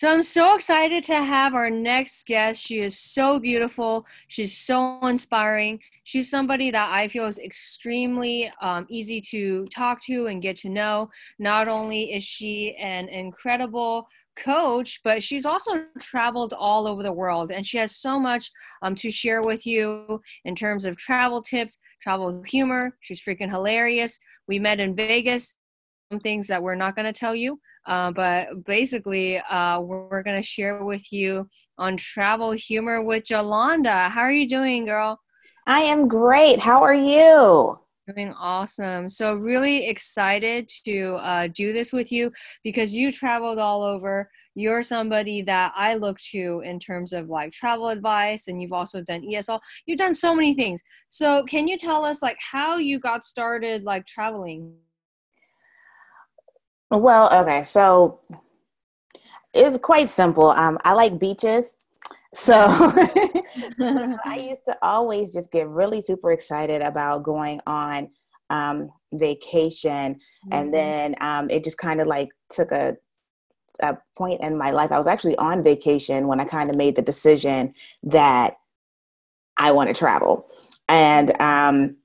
So I'm so excited to have our next guest. She is so beautiful. She's so inspiring. She's somebody that I feel is extremely um, easy to talk to and get to know. Not only is she an incredible coach, but she's also traveled all over the world and she has so much um, to share with you in terms of travel tips, travel humor. She's freaking hilarious. We met in Vegas. Some things that we're not going to tell you uh, but basically, uh, we're, we're going to share with you on travel humor with Jolanda. How are you doing, girl? I am great. How are you? Doing awesome. So, really excited to uh, do this with you because you traveled all over. You're somebody that I look to in terms of like travel advice, and you've also done ESL. You've done so many things. So, can you tell us like how you got started like traveling? Well, okay, so it's quite simple. Um, I like beaches. So, so, I used to always just get really super excited about going on um, vacation. Mm-hmm. And then um, it just kind of like took a, a point in my life. I was actually on vacation when I kind of made the decision that I want to travel. And um,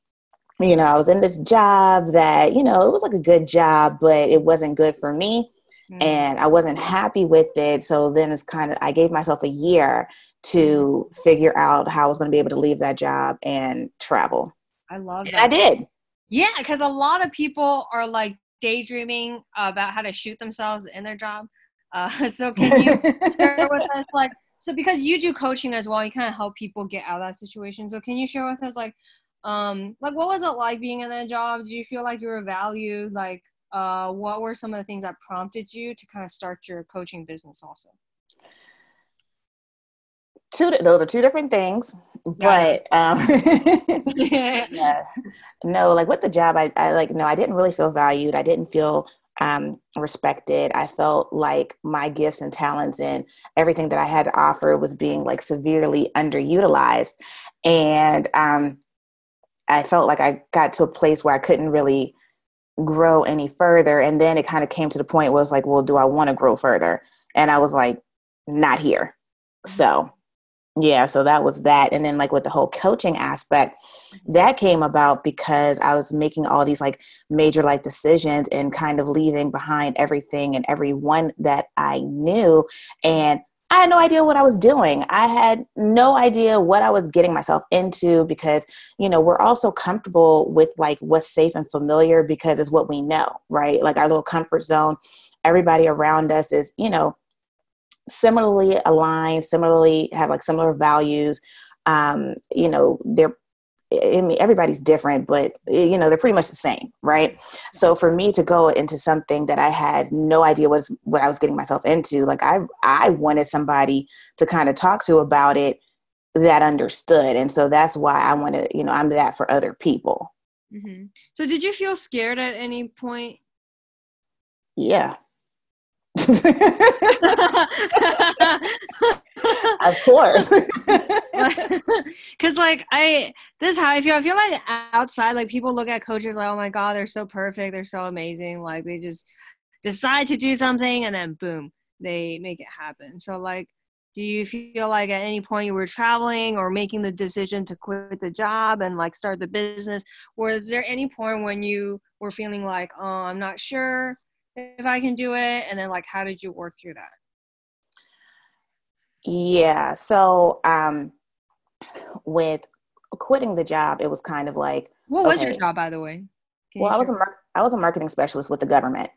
you know, I was in this job that, you know, it was like a good job, but it wasn't good for me. Mm-hmm. And I wasn't happy with it. So then it's kind of, I gave myself a year to figure out how I was going to be able to leave that job and travel. I love that. I did. Yeah, because a lot of people are like daydreaming about how to shoot themselves in their job. Uh, so can you share with us, like, so because you do coaching as well, you kind of help people get out of that situation. So can you share with us, like, um like what was it like being in that job did you feel like you were valued like uh what were some of the things that prompted you to kind of start your coaching business also two those are two different things but um yeah. no like with the job I, I like no i didn't really feel valued i didn't feel um, respected. I felt like my gifts and talents and everything that I had to offer was being like severely underutilized. And um, I felt like I got to a place where I couldn't really grow any further. And then it kind of came to the point where it's like, well, do I want to grow further? And I was like, not here. Mm-hmm. So, yeah, so that was that. And then, like, with the whole coaching aspect, that came about because I was making all these like major life decisions and kind of leaving behind everything and everyone that I knew. And I had no idea what I was doing. I had no idea what I was getting myself into because, you know, we're also comfortable with like what's safe and familiar because it's what we know, right? Like our little comfort zone. Everybody around us is, you know, similarly aligned, similarly have like similar values. Um, you know, they're I mean, everybody's different, but eh, you know, they're pretty much the same, right? So for me to go into something that I had no idea was what I was getting myself into, like I I wanted somebody to kind of talk to about it that understood, and so that's why I want to, you know, I'm that for other people. Mm-hmm. So did you feel scared at any point? Yeah. of course. Cause like I this is how I feel. I feel like outside, like people look at coaches like, oh my god, they're so perfect, they're so amazing. Like they just decide to do something and then boom, they make it happen. So like do you feel like at any point you were traveling or making the decision to quit the job and like start the business was there any point when you were feeling like oh i'm not sure if I can do it? And then like how did you work through that? Yeah. So um with quitting the job, it was kind of like What was okay, your job by the way? Can well, I was a mar- I was a marketing specialist with the government.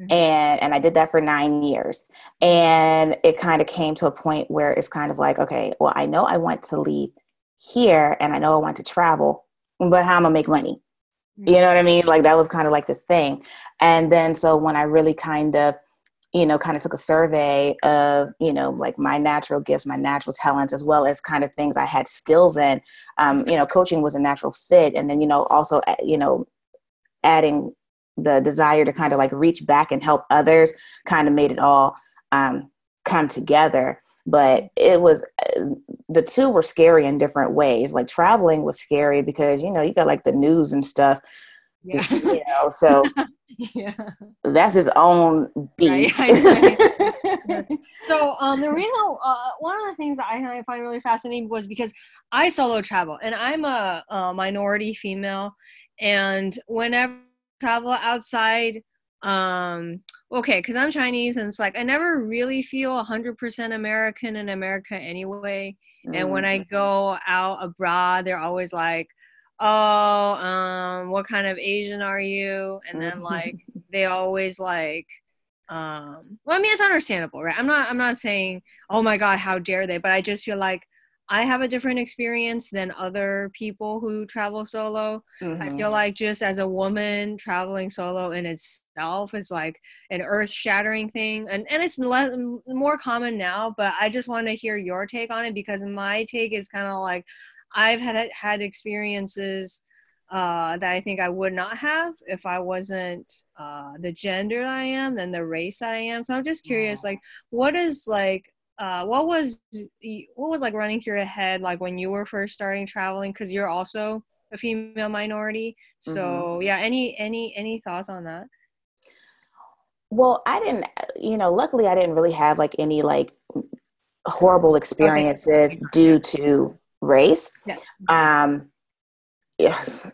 Mm-hmm. And and I did that for 9 years. And it kind of came to a point where it's kind of like, okay, well, I know I want to leave here and I know I want to travel, but how am I going to make money? You know what I mean? Like that was kind of like the thing. And then so when I really kind of, you know, kind of took a survey of, you know, like my natural gifts, my natural talents, as well as kind of things I had skills in, um, you know, coaching was a natural fit. And then, you know, also, you know, adding the desire to kind of like reach back and help others kind of made it all um, come together but it was the two were scary in different ways like traveling was scary because you know you got like the news and stuff Yeah. You know, so yeah. that's his own beast. Right. so um, the reason, uh, one of the things that I find really fascinating was because I solo travel, and I'm a, a minority female, and whenever I travel outside um okay because i'm chinese and it's like i never really feel 100% american in america anyway mm. and when i mm-hmm. go out abroad they're always like oh um what kind of asian are you and then like they always like um well i mean it's understandable right i'm not i'm not saying oh my god how dare they but i just feel like I have a different experience than other people who travel solo. Mm-hmm. I feel mm-hmm. like just as a woman traveling solo in itself is like an earth shattering thing. And, and it's less, more common now, but I just want to hear your take on it because my take is kind of like I've had had experiences uh, that I think I would not have if I wasn't uh, the gender I am than the race I am. So I'm just curious, yeah. like, what is like uh, what was what was like running through your head like when you were first starting traveling because you're also a female minority so mm-hmm. yeah any any any thoughts on that well i didn't you know luckily i didn't really have like any like horrible experiences okay. due to race yeah. um yes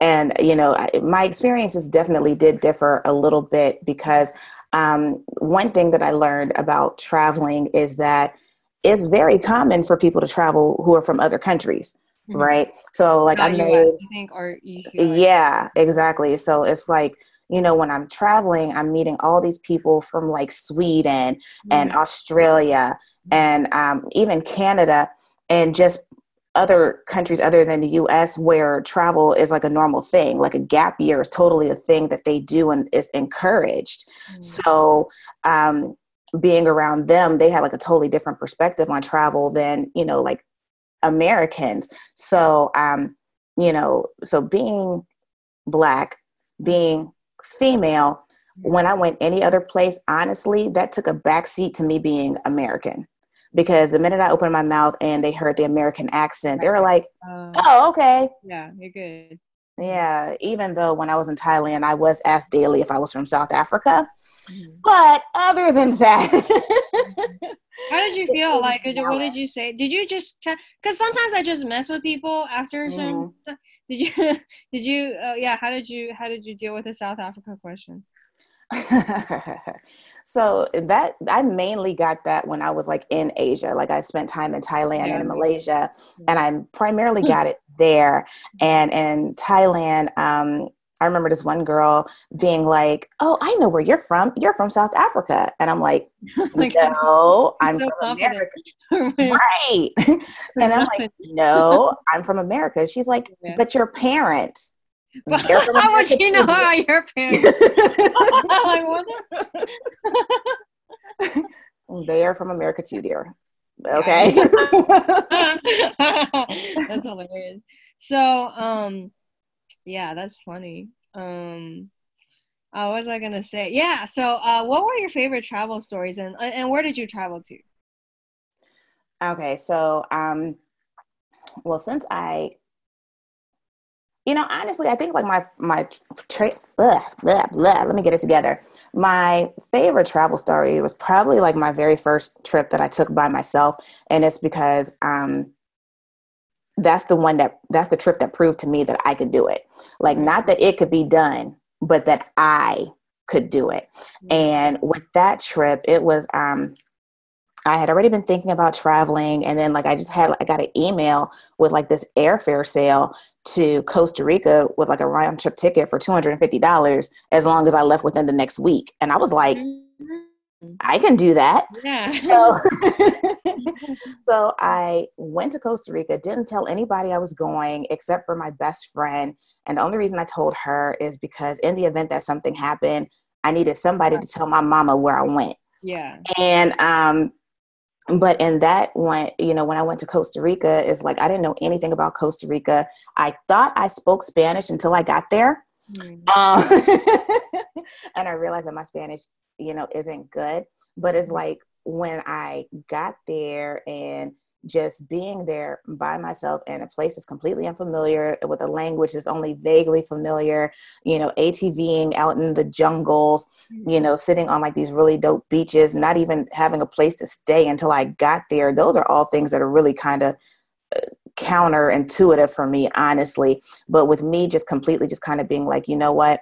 and you know my experiences definitely did differ a little bit because um, one thing that I learned about traveling is that it's very common for people to travel who are from other countries, mm-hmm. right? So, like, Not I made, think, or yeah, exactly. So it's like you know when I'm traveling, I'm meeting all these people from like Sweden mm-hmm. and Australia mm-hmm. and um, even Canada, and just other countries other than the US where travel is like a normal thing. Like a gap year is totally a thing that they do and is encouraged. Mm. So, um, being around them, they had like a totally different perspective on travel than, you know, like Americans. So, um, you know, so being black, being female, when I went any other place, honestly, that took a backseat to me being American because the minute I opened my mouth and they heard the American accent, they were like, uh, "Oh, okay." Yeah, you're good. Yeah, even though when I was in Thailand, I was asked daily if I was from South Africa. Mm-hmm. But other than that, how did you feel? Like, what did you say? Did you just because sometimes I just mess with people after some. Mm-hmm. Did you? Did you? Uh, yeah. How did you? How did you deal with the South Africa question? so that I mainly got that when I was like in Asia. Like I spent time in Thailand yeah. and in Malaysia, and I primarily got it there. And in Thailand, um, I remember this one girl being like, "Oh, I know where you're from. You're from South Africa," and I'm like, like "No, I'm so from America." right? and I'm like, "No, I'm from America." She's like, yeah. "But your parents." How would you know how your parents? they are from America too, dear. Okay. that's hilarious. So, um, yeah, that's funny. Um, uh, what was I gonna say? Yeah. So, uh, what were your favorite travel stories, and and where did you travel to? Okay, so um, well, since I you know, honestly, I think like my my tra- blah, blah, blah, let me get it together. My favorite travel story was probably like my very first trip that I took by myself, and it's because um, that's the one that that's the trip that proved to me that I could do it. Like not that it could be done, but that I could do it. Mm-hmm. And with that trip, it was um, I had already been thinking about traveling, and then like I just had I got an email with like this airfare sale to Costa Rica with like a round trip ticket for two hundred and fifty dollars as long as I left within the next week, and I was like, mm-hmm. I can do that. Yeah. So, so I went to Costa Rica. Didn't tell anybody I was going except for my best friend, and the only reason I told her is because in the event that something happened, I needed somebody to tell my mama where I went. Yeah. And um but in that one you know when i went to costa rica is like i didn't know anything about costa rica. I thought i spoke spanish until i got there mm. um, and i realized that my spanish you know isn't good. But it's like when i got there and just being there by myself in a place that's completely unfamiliar with a language that's only vaguely familiar, you know, ATVing out in the jungles, you mm-hmm. know, sitting on like these really dope beaches, not even having a place to stay until I got there. Those are all things that are really kind of uh, counterintuitive for me, honestly. But with me just completely just kind of being like, you know what?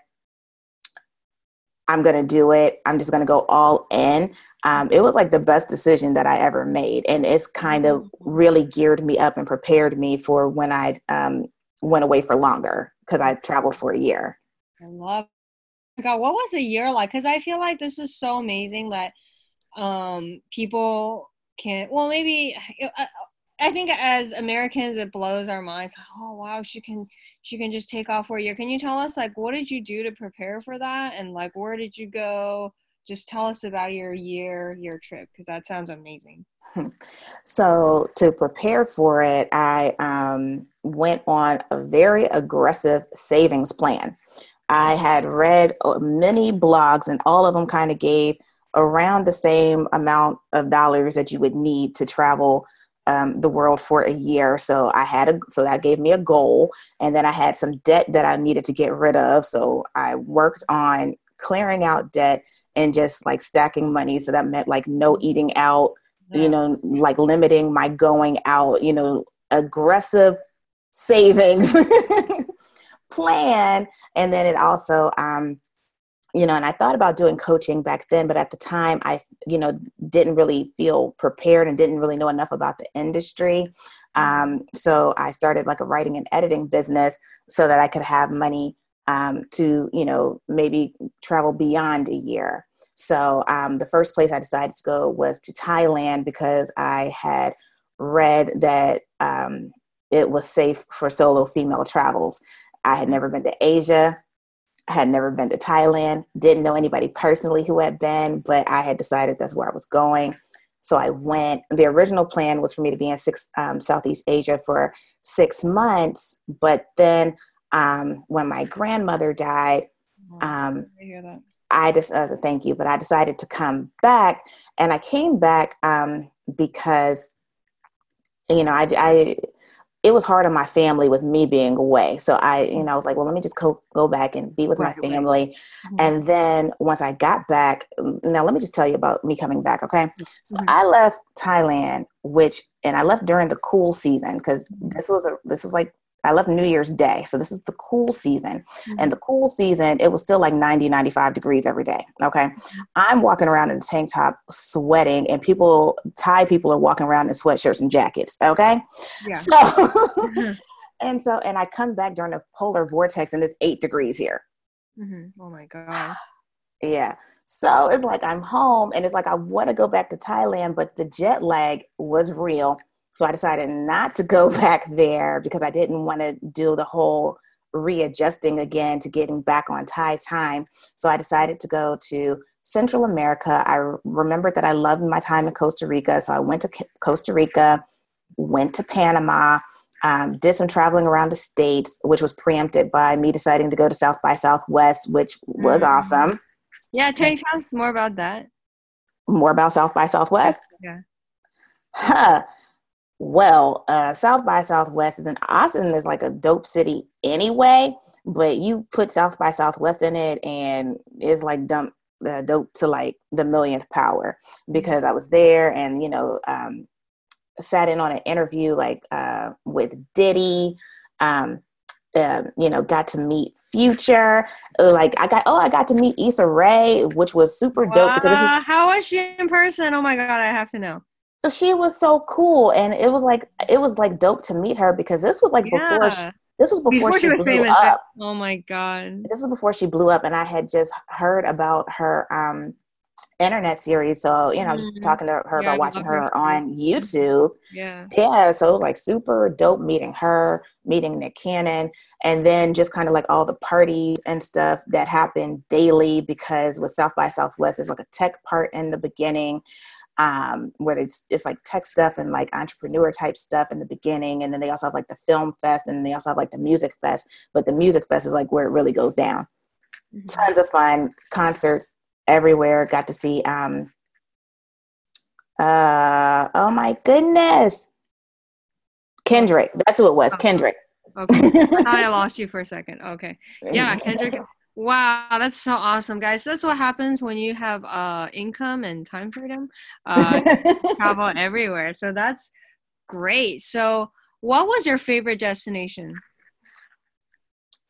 I'm going to do it. I'm just going to go all in. Um, it was like the best decision that I ever made. And it's kind of mm-hmm. really geared me up and prepared me for when I um, went away for longer because I traveled for a year. I love God, what was a year like? Because I feel like this is so amazing that um, people can, well, maybe uh, I think as Americans, it blows our minds. Oh wow, she can she can just take off for a year. Can you tell us like what did you do to prepare for that, and like where did you go? Just tell us about your year your trip because that sounds amazing. So to prepare for it, I um, went on a very aggressive savings plan. I had read uh, many blogs, and all of them kind of gave around the same amount of dollars that you would need to travel um, the world for a year. So I had a so that gave me a goal, and then I had some debt that I needed to get rid of. So I worked on clearing out debt and just like stacking money. So that meant like no eating out, yeah. you know, like limiting my going out, you know, aggressive savings plan. And then it also um, you know and i thought about doing coaching back then but at the time i you know didn't really feel prepared and didn't really know enough about the industry. Um, so i started like a writing and editing business so that i could have money um, to you know maybe travel beyond a year. So um, the first place i decided to go was to thailand because i had read that um, it was safe for solo female travels. I had never been to asia I had never been to Thailand, didn't know anybody personally who had been, but I had decided that's where I was going. So I went. The original plan was for me to be in six, um, Southeast Asia for six months, but then um, when my grandmother died, oh, um, I, I just uh, thank you, but I decided to come back, and I came back um, because you know I, I it was hard on my family with me being away. So I, you know, I was like, well, let me just go, go back and be with right, my family. Mm-hmm. And then once I got back, now let me just tell you about me coming back. Okay. So mm-hmm. I left Thailand, which, and I left during the cool season because this was a, this was like I left New Year's Day. So this is the cool season. Mm-hmm. And the cool season, it was still like 90, 95 degrees every day. Okay. I'm walking around in a tank top sweating, and people, Thai people are walking around in sweatshirts and jackets. Okay. Yeah. So, mm-hmm. and so, and I come back during a polar vortex and it's eight degrees here. Mm-hmm. Oh my God. yeah. So it's like I'm home and it's like I want to go back to Thailand, but the jet lag was real so I decided not to go back there because I didn't want to do the whole readjusting again to getting back on Thai time. So I decided to go to Central America. I remembered that I loved my time in Costa Rica. So I went to Costa Rica, went to Panama, um, did some traveling around the states, which was preempted by me deciding to go to South by Southwest, which was mm-hmm. awesome. Yeah, tell us more about that. More about South by Southwest? Yeah. Huh well. Uh, South by Southwest is in Austin is like a dope city anyway, but you put South by Southwest in it and it's like dump uh, dope to like the millionth power because I was there and you know um, sat in on an interview like uh, with Diddy. Um, uh, you know, got to meet Future. Like I got, oh, I got to meet Issa Rae, which was super dope. Because is, how was she in person? Oh my god, I have to know she was so cool and it was like it was like dope to meet her because this was like yeah. before she, this was before, before she, she blew famous. up. Oh my god. This was before she blew up and I had just heard about her um internet series. So, you know, mm-hmm. just talking to her yeah, about watching her, her on YouTube. Yeah. Yeah. So it was like super dope meeting her, meeting Nick Cannon, and then just kind of like all the parties and stuff that happened daily because with South by Southwest, there's like a tech part in the beginning um, where it's it's like tech stuff and like entrepreneur type stuff in the beginning, and then they also have like the film fest, and they also have like the music fest. But the music fest is like where it really goes down. Mm-hmm. Tons of fun concerts everywhere. Got to see. Um, uh, oh my goodness, Kendrick. That's who it was. Oh. Kendrick. Okay. I lost you for a second. Okay. Yeah, Kendrick. Wow, that's so awesome, guys. That's what happens when you have uh income and time freedom. Uh travel everywhere. So that's great. So what was your favorite destination?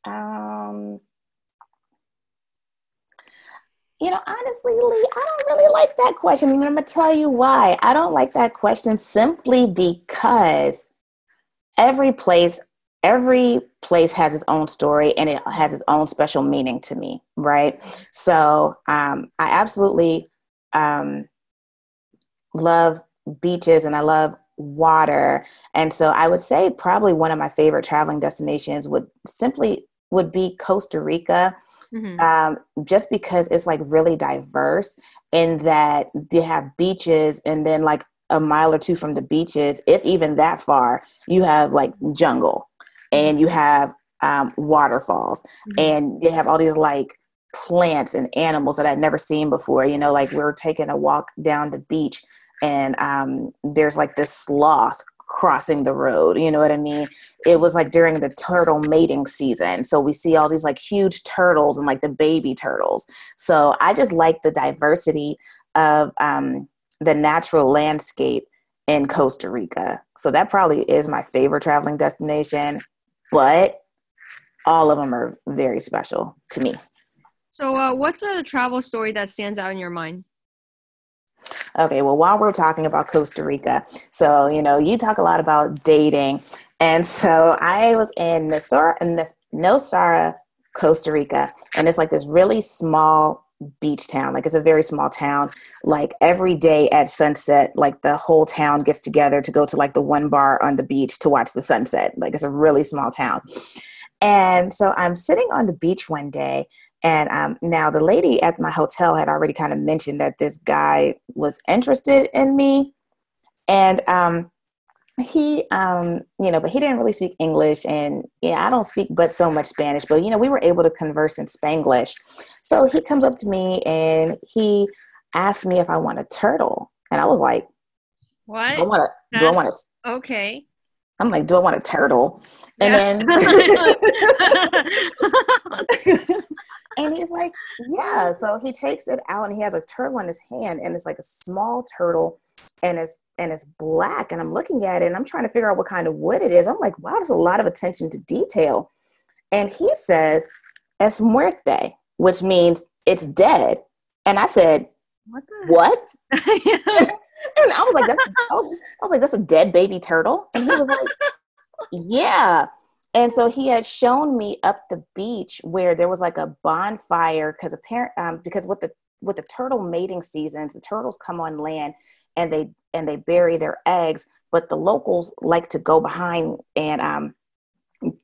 Um you know, honestly, Lee, I don't really like that question. And I'm going to tell you why. I don't like that question simply because every place every place has its own story and it has its own special meaning to me right? So um, i absolutely um, love beaches and i love water. And so i would say probably one of my favorite traveling destinations would simply would be costa rica mm-hmm. um, just because it's like really diverse in that they have beaches and then like a mile or two from the beaches, if even that far, you have like jungle and you have um, waterfalls mm-hmm. and you have all these like plants and animals that I'd never seen before. You know, like we were taking a walk down the beach and um, there's like this sloth crossing the road. You know what I mean? It was like during the turtle mating season. So we see all these like huge turtles and like the baby turtles. So I just like the diversity of um, the natural landscape in Costa Rica. So that probably is my favorite traveling destination, but all of them are very special to me. So, uh, what's a travel story that stands out in your mind? Okay, well, while we're talking about Costa Rica, so you know, you talk a lot about dating, and so I was in Nosara, in Nosara, Costa Rica, and it's like this really small beach town like it's a very small town. Like every day at sunset like the whole town gets together to go to like the one bar on the beach to watch the sunset. Like it's a really small town. And so i'm sitting on the beach one day and um, now the lady at my hotel had already kind of mentioned that this guy was interested in me. And um, he um you know but he didn't really speak english and yeah i don't speak but so much spanish but you know we were able to converse in spanglish. So he comes up to me and he asked me if i want a turtle and i was like what do i want to do i want to okay. I'm like do i want a turtle? And yeah. then and he's like yeah. So he takes it out and he has a turtle in his hand and it's like a small turtle and it's and it's black. And i'm looking at it and i'm trying to figure out what kind of wood it is. I'm like wow there's a lot of attention to detail. And he says es muerte which means it's dead. And i said what, what? and i was like that's I was, I was like that's a dead baby turtle? And he was like yeah and so he had shown me up the beach where there was like a bonfire because apparent um, because with the with the turtle mating seasons the turtles come on land and they and they bury their eggs but the locals like to go behind and um,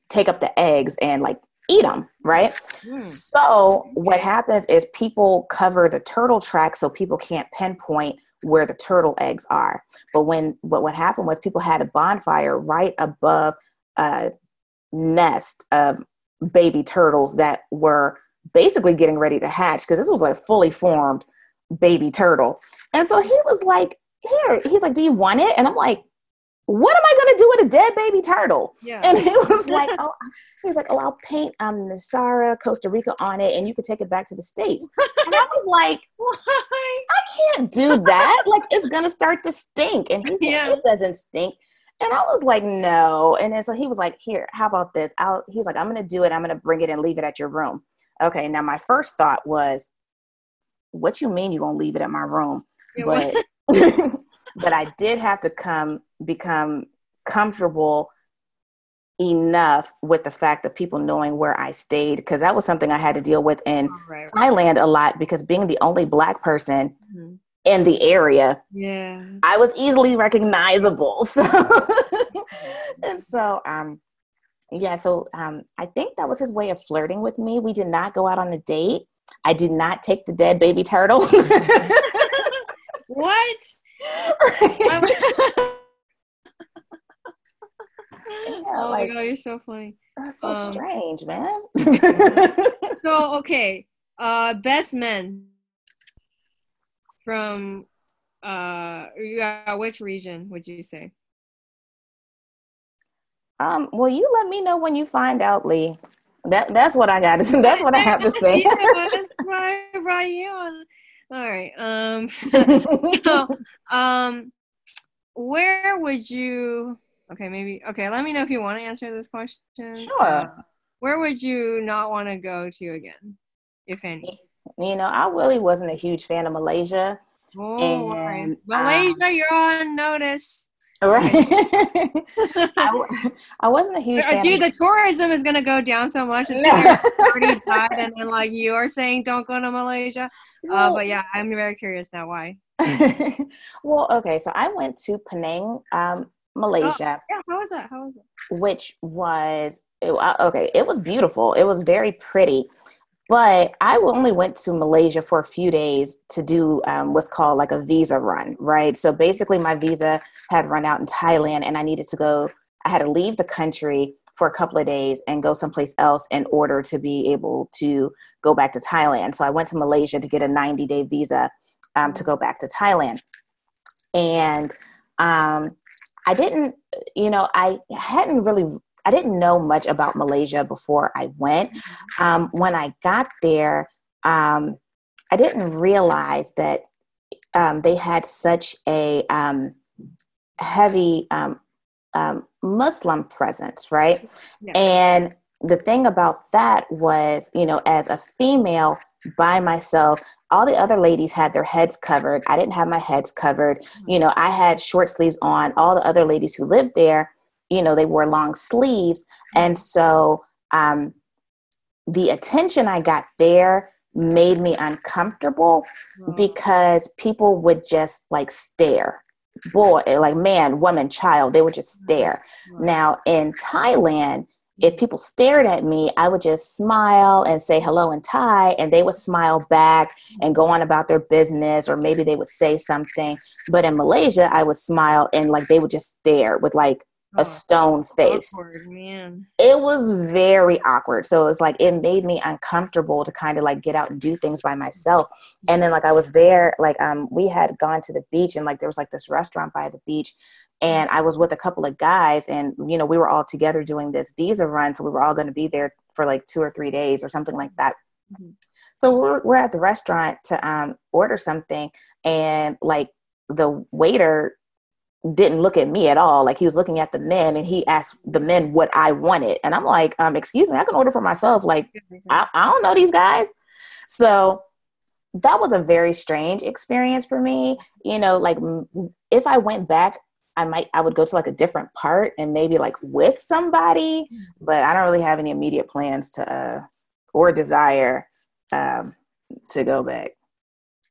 take up the eggs and like eat them right mm. so what happens is people cover the turtle track so people can't pinpoint where the turtle eggs are but when but what happened was people had a bonfire right above a nest of baby turtles that were basically getting ready to hatch because this was like fully formed baby turtle and so he was like here. He's like, do you want it? And I'm like, what am I gonna do with a dead baby turtle? Yeah. And he was like, oh, he's like, oh, I'll paint um Nosara, Costa Rica on it, and you can take it back to the states. and I was like, why? I can't do that. like, it's gonna start to stink. And he said, yeah. it doesn't stink. And I was like, no. And then so he was like, here, how about this? I'll, he's like, I'm gonna do it. I'm gonna bring it and leave it at your room. Okay. Now my first thought was, what you mean you're gonna leave it at my room? But but I did have to come become comfortable enough with the fact of people knowing where I stayed because that was something I had to deal with in oh, right, Thailand a lot because being the only black person mm-hmm. In the area, yeah, I was easily recognizable. So and so um yeah, so um I think that was his way of flirting with me. We did not go out on a date. I did not take the dead baby turtle. What? yeah, oh like, my god, you're so funny. That's so um, strange, man. so okay, uh, best men from uh, yeah, which region would you say? Um, well, you let me know when you find out, Lee. That that's what I got. To, that's what I have to say. yeah, that's why I brought you on. All right. Um. so, um, where would you? Okay, maybe. Okay, let me know if you want to answer this question. Sure. Uh, where would you not want to go to again, if any? You know, I really wasn't a huge fan of Malaysia. Oh, and, Malaysia, um, you're on notice. Right. I, I wasn't a huge fan. Dude, the tourism is going to go down so much. It's already died, and then like you are saying, don't go to Malaysia. Uh, uh, but yeah, I'm very curious now. Why? well, okay, so I went to Penang, um, Malaysia. Oh, yeah, how was that? How was it? Which was it, okay. It was beautiful. It was very pretty. But I only went to Malaysia for a few days to do um, what's called like a visa run, right? So basically, my visa had run out in Thailand, and I needed to go. I had to leave the country for a couple of days and go someplace else in order to be able to go back to Thailand. So I went to Malaysia to get a 90 day visa um, to go back to Thailand. And um, I didn't, you know, I hadn't really I didn't know much about Malaysia before I went. Mm-hmm. Um, when I got there, um, I didn't realize that um, they had such a um, heavy um, um, Muslim presence, right? Yeah. And the thing about that was, you know, as a female by myself, all the other ladies had their heads covered. I didn't have my heads covered. Mm-hmm. You know, I had short sleeves on. All the other ladies who lived there you know, they wore long sleeves. Mm-hmm. And so um, the attention I got there made me uncomfortable because people would just like stare. Boy, like man, woman, child, they would just stare. Now in Thailand, if mm-hmm. people stared at me, I would just smile and say hello in Thai, and they would smile back mm-hmm. and go on about their business, or maybe they would say something. But in Malaysia, I would smile and like they would just stare with like a oh, stone face. Awkward. It was very awkward. So it's like it made me uncomfortable to kind of like get out and do things by myself. And then like I was there, like um we had gone to the beach and like there was like this restaurant by the beach and I was with a couple of guys and you know we were all together doing this visa run so we were all going to be there for like 2 or 3 days or something like that. Mm-hmm. So we're, we're at the restaurant to um order something and like the waiter didn't look at me at all. Like he was looking at the men and he asked the men what I wanted. And I'm like, um, excuse me, I can order for myself. Like, I, I don't know these guys. So that was a very strange experience for me. You know, like if I went back, I might, I would go to like a different part and maybe like with somebody, mm-hmm. but I don't really have any immediate plans to, uh, or desire um, to go back.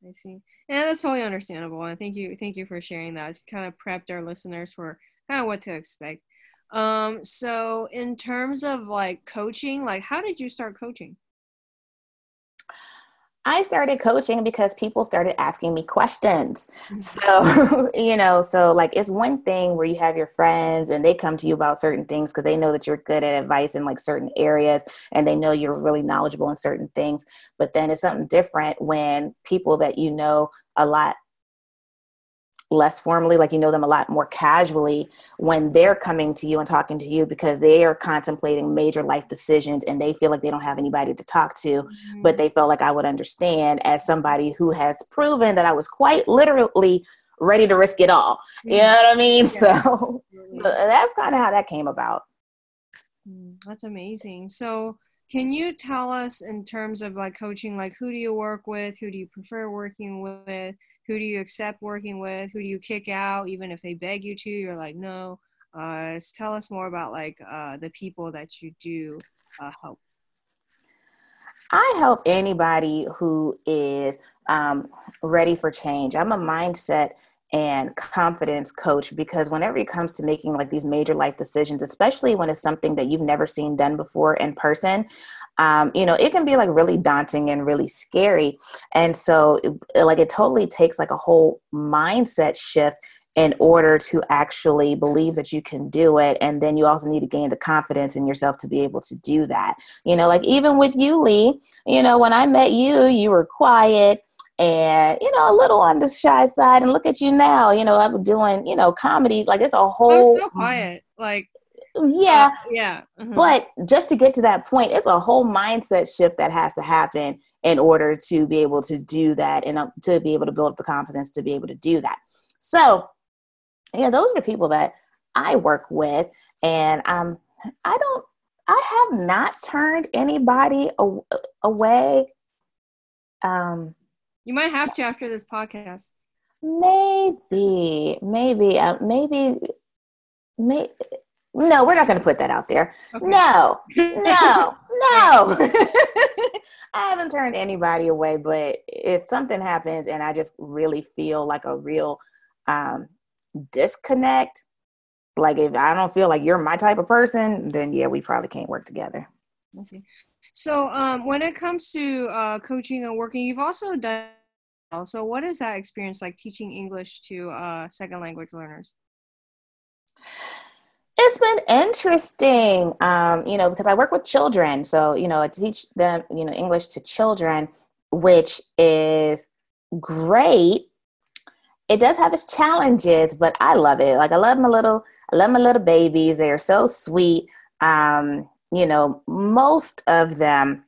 I see. Yeah, that's totally understandable. And thank you, thank you for sharing that. It's kind of prepped our listeners for kind of what to expect. Um, so in terms of like coaching, like how did you start coaching? I started coaching because people started asking me questions. Mm-hmm. So, you know, so like it's one thing where you have your friends and they come to you about certain things because they know that you're good at advice in like certain areas and they know you're really knowledgeable in certain things. But then it's something different when people that you know a lot less formally, like you know them a lot more casually when they're coming to you and talking to you because they are contemplating major life decisions and they feel like they don't have anybody to talk to, mm-hmm. but they felt like I would understand as somebody who has proven that I was quite literally ready to risk it all. Mm-hmm. You know what I mean? Yeah. So, so that's kind of how that came about. Mm, that's amazing. So, can you tell us in terms of like coaching, like who do you work with? Who do you prefer working with? Who do you accept working with? Who do you kick out even if they beg you to? You're like no uh, tell us more about like uh, the people that you do uh, help. I help anybody who is um, ready for change. I'm a mindset and confidence coach because whenever it comes to making like these major life decisions especially when it's something that you've never seen done before in person um, you know it can be like really daunting and really scary. And so it, like it totally takes like a whole mindset shift in order to actually believe that you can do it and then you also need to gain the confidence in yourself to be able to do that. You know like even with you lee you know when i met you you were quiet and you know a little on the shy side and look at you now you know i'm doing you know comedy like it's a whole so quiet like yeah, uh, yeah. Mm-hmm. But just to get to that point, it's a whole mindset shift that has to happen in order to be able to do that and uh, to be able to build up the confidence to be able to do that. So, yeah, those are the people that I work with, and um, I don't, I have not turned anybody away. Um, you might have to after this podcast. Maybe, maybe, uh, maybe, may. No, we're not going to put that out there. Okay. No, no, no. I haven't turned anybody away, but if something happens and I just really feel like a real um, disconnect, like if I don't feel like you're my type of person, then yeah, we probably can't work together. Okay. So um, when it comes to uh, coaching and working, you've also done. So what is that experience like teaching English to uh, second language learners? It's been interesting, um, you know, because I work with children. So, you know, I teach them, you know, English to children, which is great. It does have its challenges, but I love it. Like I love my little, I love my little babies. They are so sweet. Um, you know, most of them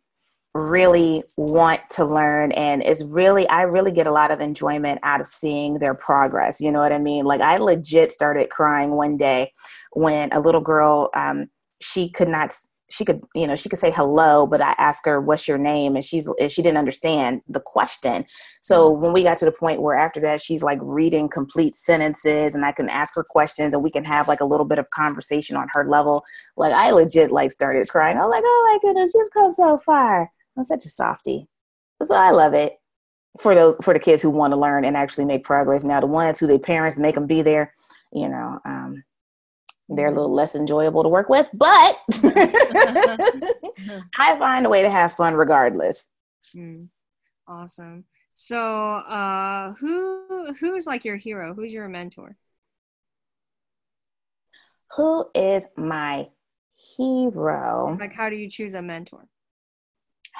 really want to learn and it's really i really get a lot of enjoyment out of seeing their progress you know what i mean? Like i legit started crying one day when a little girl um, she could not she could you know she could say hello but i asked her what's your name and she's she didn't understand the question so mm-hmm. when we got to the point where after that she's like reading complete sentences and i can ask her questions and we can have like a little bit of conversation on her level like i legit like started crying i was like oh my goodness you've come so far I'm such a softie. So I love it for those for the kids who want to learn and actually make progress. Now the ones who their parents make them be there, you know, um, they're a little less enjoyable to work with, but I find a way to have fun regardless. Mm, awesome. So, uh, who who's like your hero? Who's your mentor? Who is my hero? Like, how do you choose a mentor?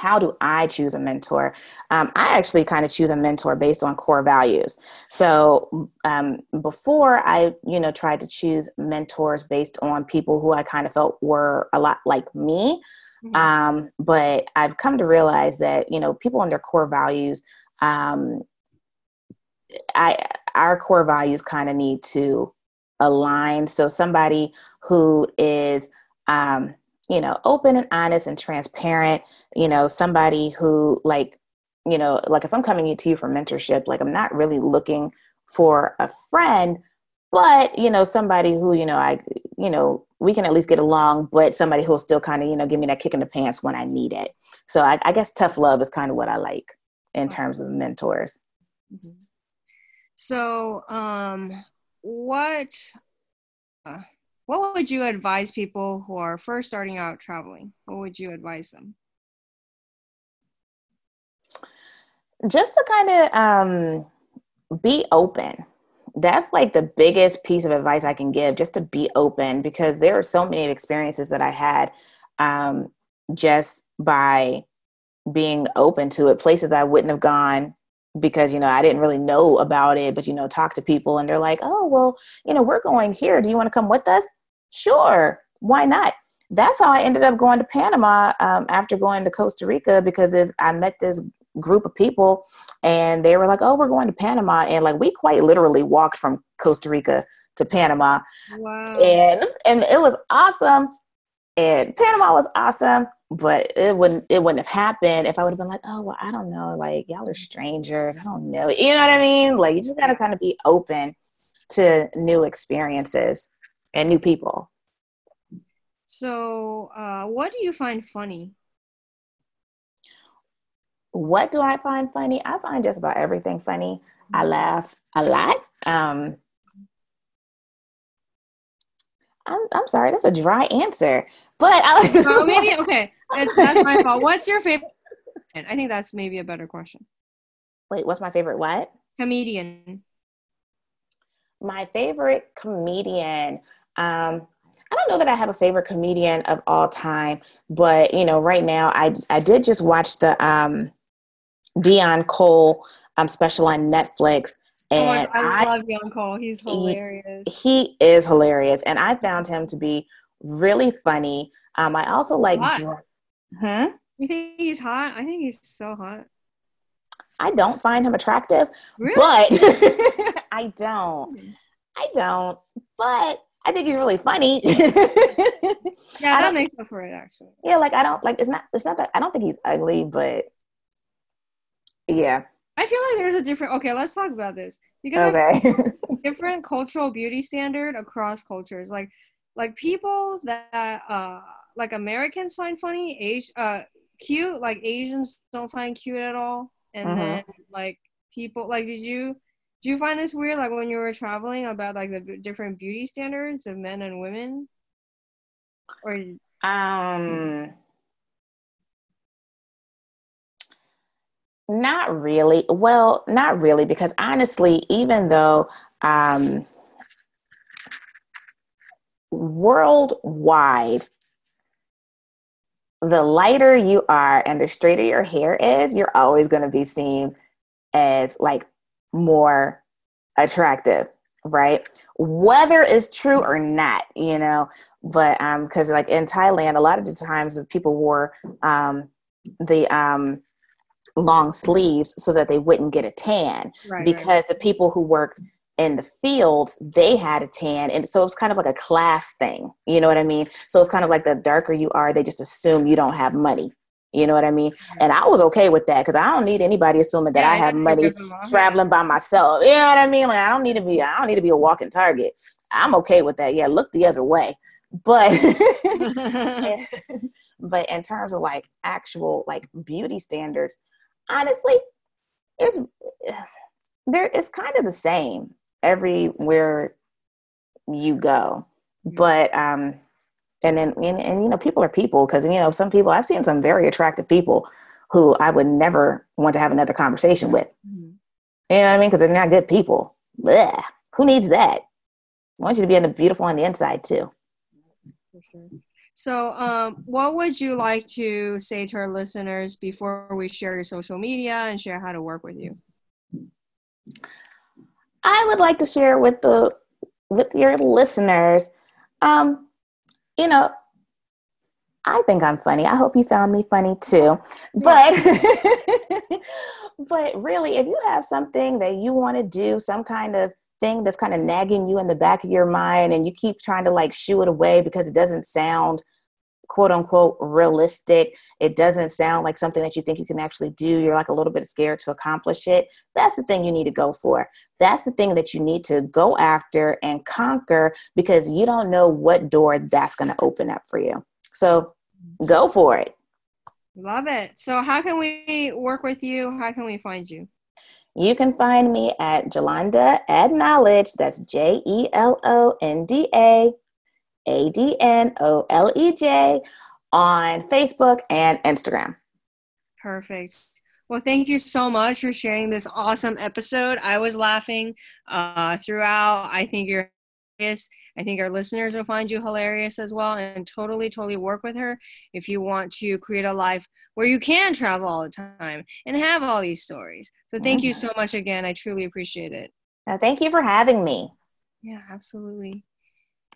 How do I choose a mentor? Um, I actually kind of choose a mentor based on core values. So um, before I, you know, tried to choose mentors based on people who I kind of felt were a lot like me. Mm-hmm. Um, but I've come to realize that, you know, people and their core values, um, I, our core values kind of need to align. So somebody who is, um, you know, open and honest and transparent, you know, somebody who like, you know, like if I'm coming to you for mentorship, like I'm not really looking for a friend, but you know, somebody who, you know, I, you know, we can at least get along, but somebody who'll still kind of, you know, give me that kick in the pants when I need it. So I, I guess tough love is kind of what I like in terms of mentors. Mm-hmm. So, um, what, uh, what would you advise people who are first starting out traveling? What would you advise them? Just to kind of um, be open. That's like the biggest piece of advice I can give, just to be open, because there are so many experiences that I had um, just by being open to it, places I wouldn't have gone because you know I didn't really know about it, but you know, talk to people and they're like, "Oh, well, you know, we're going here. Do you want to come with us?" Sure, why not? That's how I ended up going to Panama um, after going to Costa Rica because I met this group of people and they were like, "Oh, we're going to Panama," and like we quite literally walked from Costa Rica to Panama, wow. and and it was awesome. And Panama was awesome, but it wouldn't it wouldn't have happened if I would have been like, "Oh, well, I don't know, like y'all are strangers, I don't know," you know what I mean? Like you just gotta kind of be open to new experiences and new people. So, uh, what do you find funny? What do I find funny? I find just about everything funny. I mm-hmm. laugh a lot. Um, I'm, I'm sorry, that's a dry answer. But I, oh, maybe okay. It's, that's my fault. What's your favorite? I think that's maybe a better question. Wait, what's my favorite? What comedian? My favorite comedian. Um, I don't know that I have a favorite comedian of all time, but you know, right now I I did just watch the um, Deon Cole um, special on Netflix. Oh, and oh, I, I love Deon Cole. He's hilarious. He, he is hilarious, and I found him to be really funny. Um, I also like. Hot. Hmm. You think he's hot? I think he's so hot. I don't find him attractive, really? but I don't. Hmm. I don't. But I think he's really funny. yeah, that makes up for it actually. Yeah, like I don't like it's not it's not that I don't think he's ugly, but yeah. I feel like there's a different okay, let's talk about this. Because okay. different cultural beauty standard across cultures. Like like people that uh like Americans find funny, Asian uh cute, like Asians don't find cute at all. And uh-huh. then like people like did you do you find this weird like when you were traveling about like the different beauty standards of men and women? Or um not really. Well not really because honestly even though um worldwide the lighter you are and the straighter your hair is you're always going to be seen as like more attractive right? Whether it's true or not you know but um because like in thailand a lot of the times people wore um the um long sleeves so that they wouldn't get a tan right, because right. the people who worked in the fields they had a tan. And so it's kind of like a class thing you know what i mean? So it's kind of like the darker you are they just assume you don't have money you know what I mean? And I was okay with that because I don't need anybody assuming that yeah, I have money traveling by myself. You know what I mean? Like I don't need to be I don't need to be a walking target. I'm okay with that. Yeah, look the other way. But but in terms of like actual like beauty standards, honestly, it's there it's kind of the same everywhere you go. But um and then and, and you know people are people because you know some people i've seen some very attractive people who i would never want to have another conversation with. Mm-hmm. you know what i mean? Because they're not good people. Blech. who needs that? I want you to be in the beautiful on the inside too. So um, what would you like to say to our listeners before we share your social media and share how to work with you? I would like to share with the with your listeners um, you know, I think I'm funny. I hope you found me funny too. But but really if you have something that you want to do, some kind of thing that's kind of nagging you in the back of your mind and you keep trying to like shoo it away because it doesn't sound quote unquote realistic. It doesn't sound like something that you think you can actually do. You're like a little bit scared to accomplish it. That's the thing you need to go for. That's the thing that you need to go after and conquer because you don't know what door that's going to open up for you. So go for it. Love it. So, how can we work with you? How can we find you? You can find me at Jelonda Adnolej. That's J E L O N D A a D N O L E J on Facebook and Instagram. Perfect. Well, thank you so much for sharing this awesome episode. I was laughing uh, throughout. I think you're hilarious. I think our listeners will find you hilarious as well and totally, totally work with her if you want to create a life where you can travel all the time and have all these stories. So, thank mm-hmm. you so much again. I truly appreciate it. thank you for having me. Yeah, absolutely.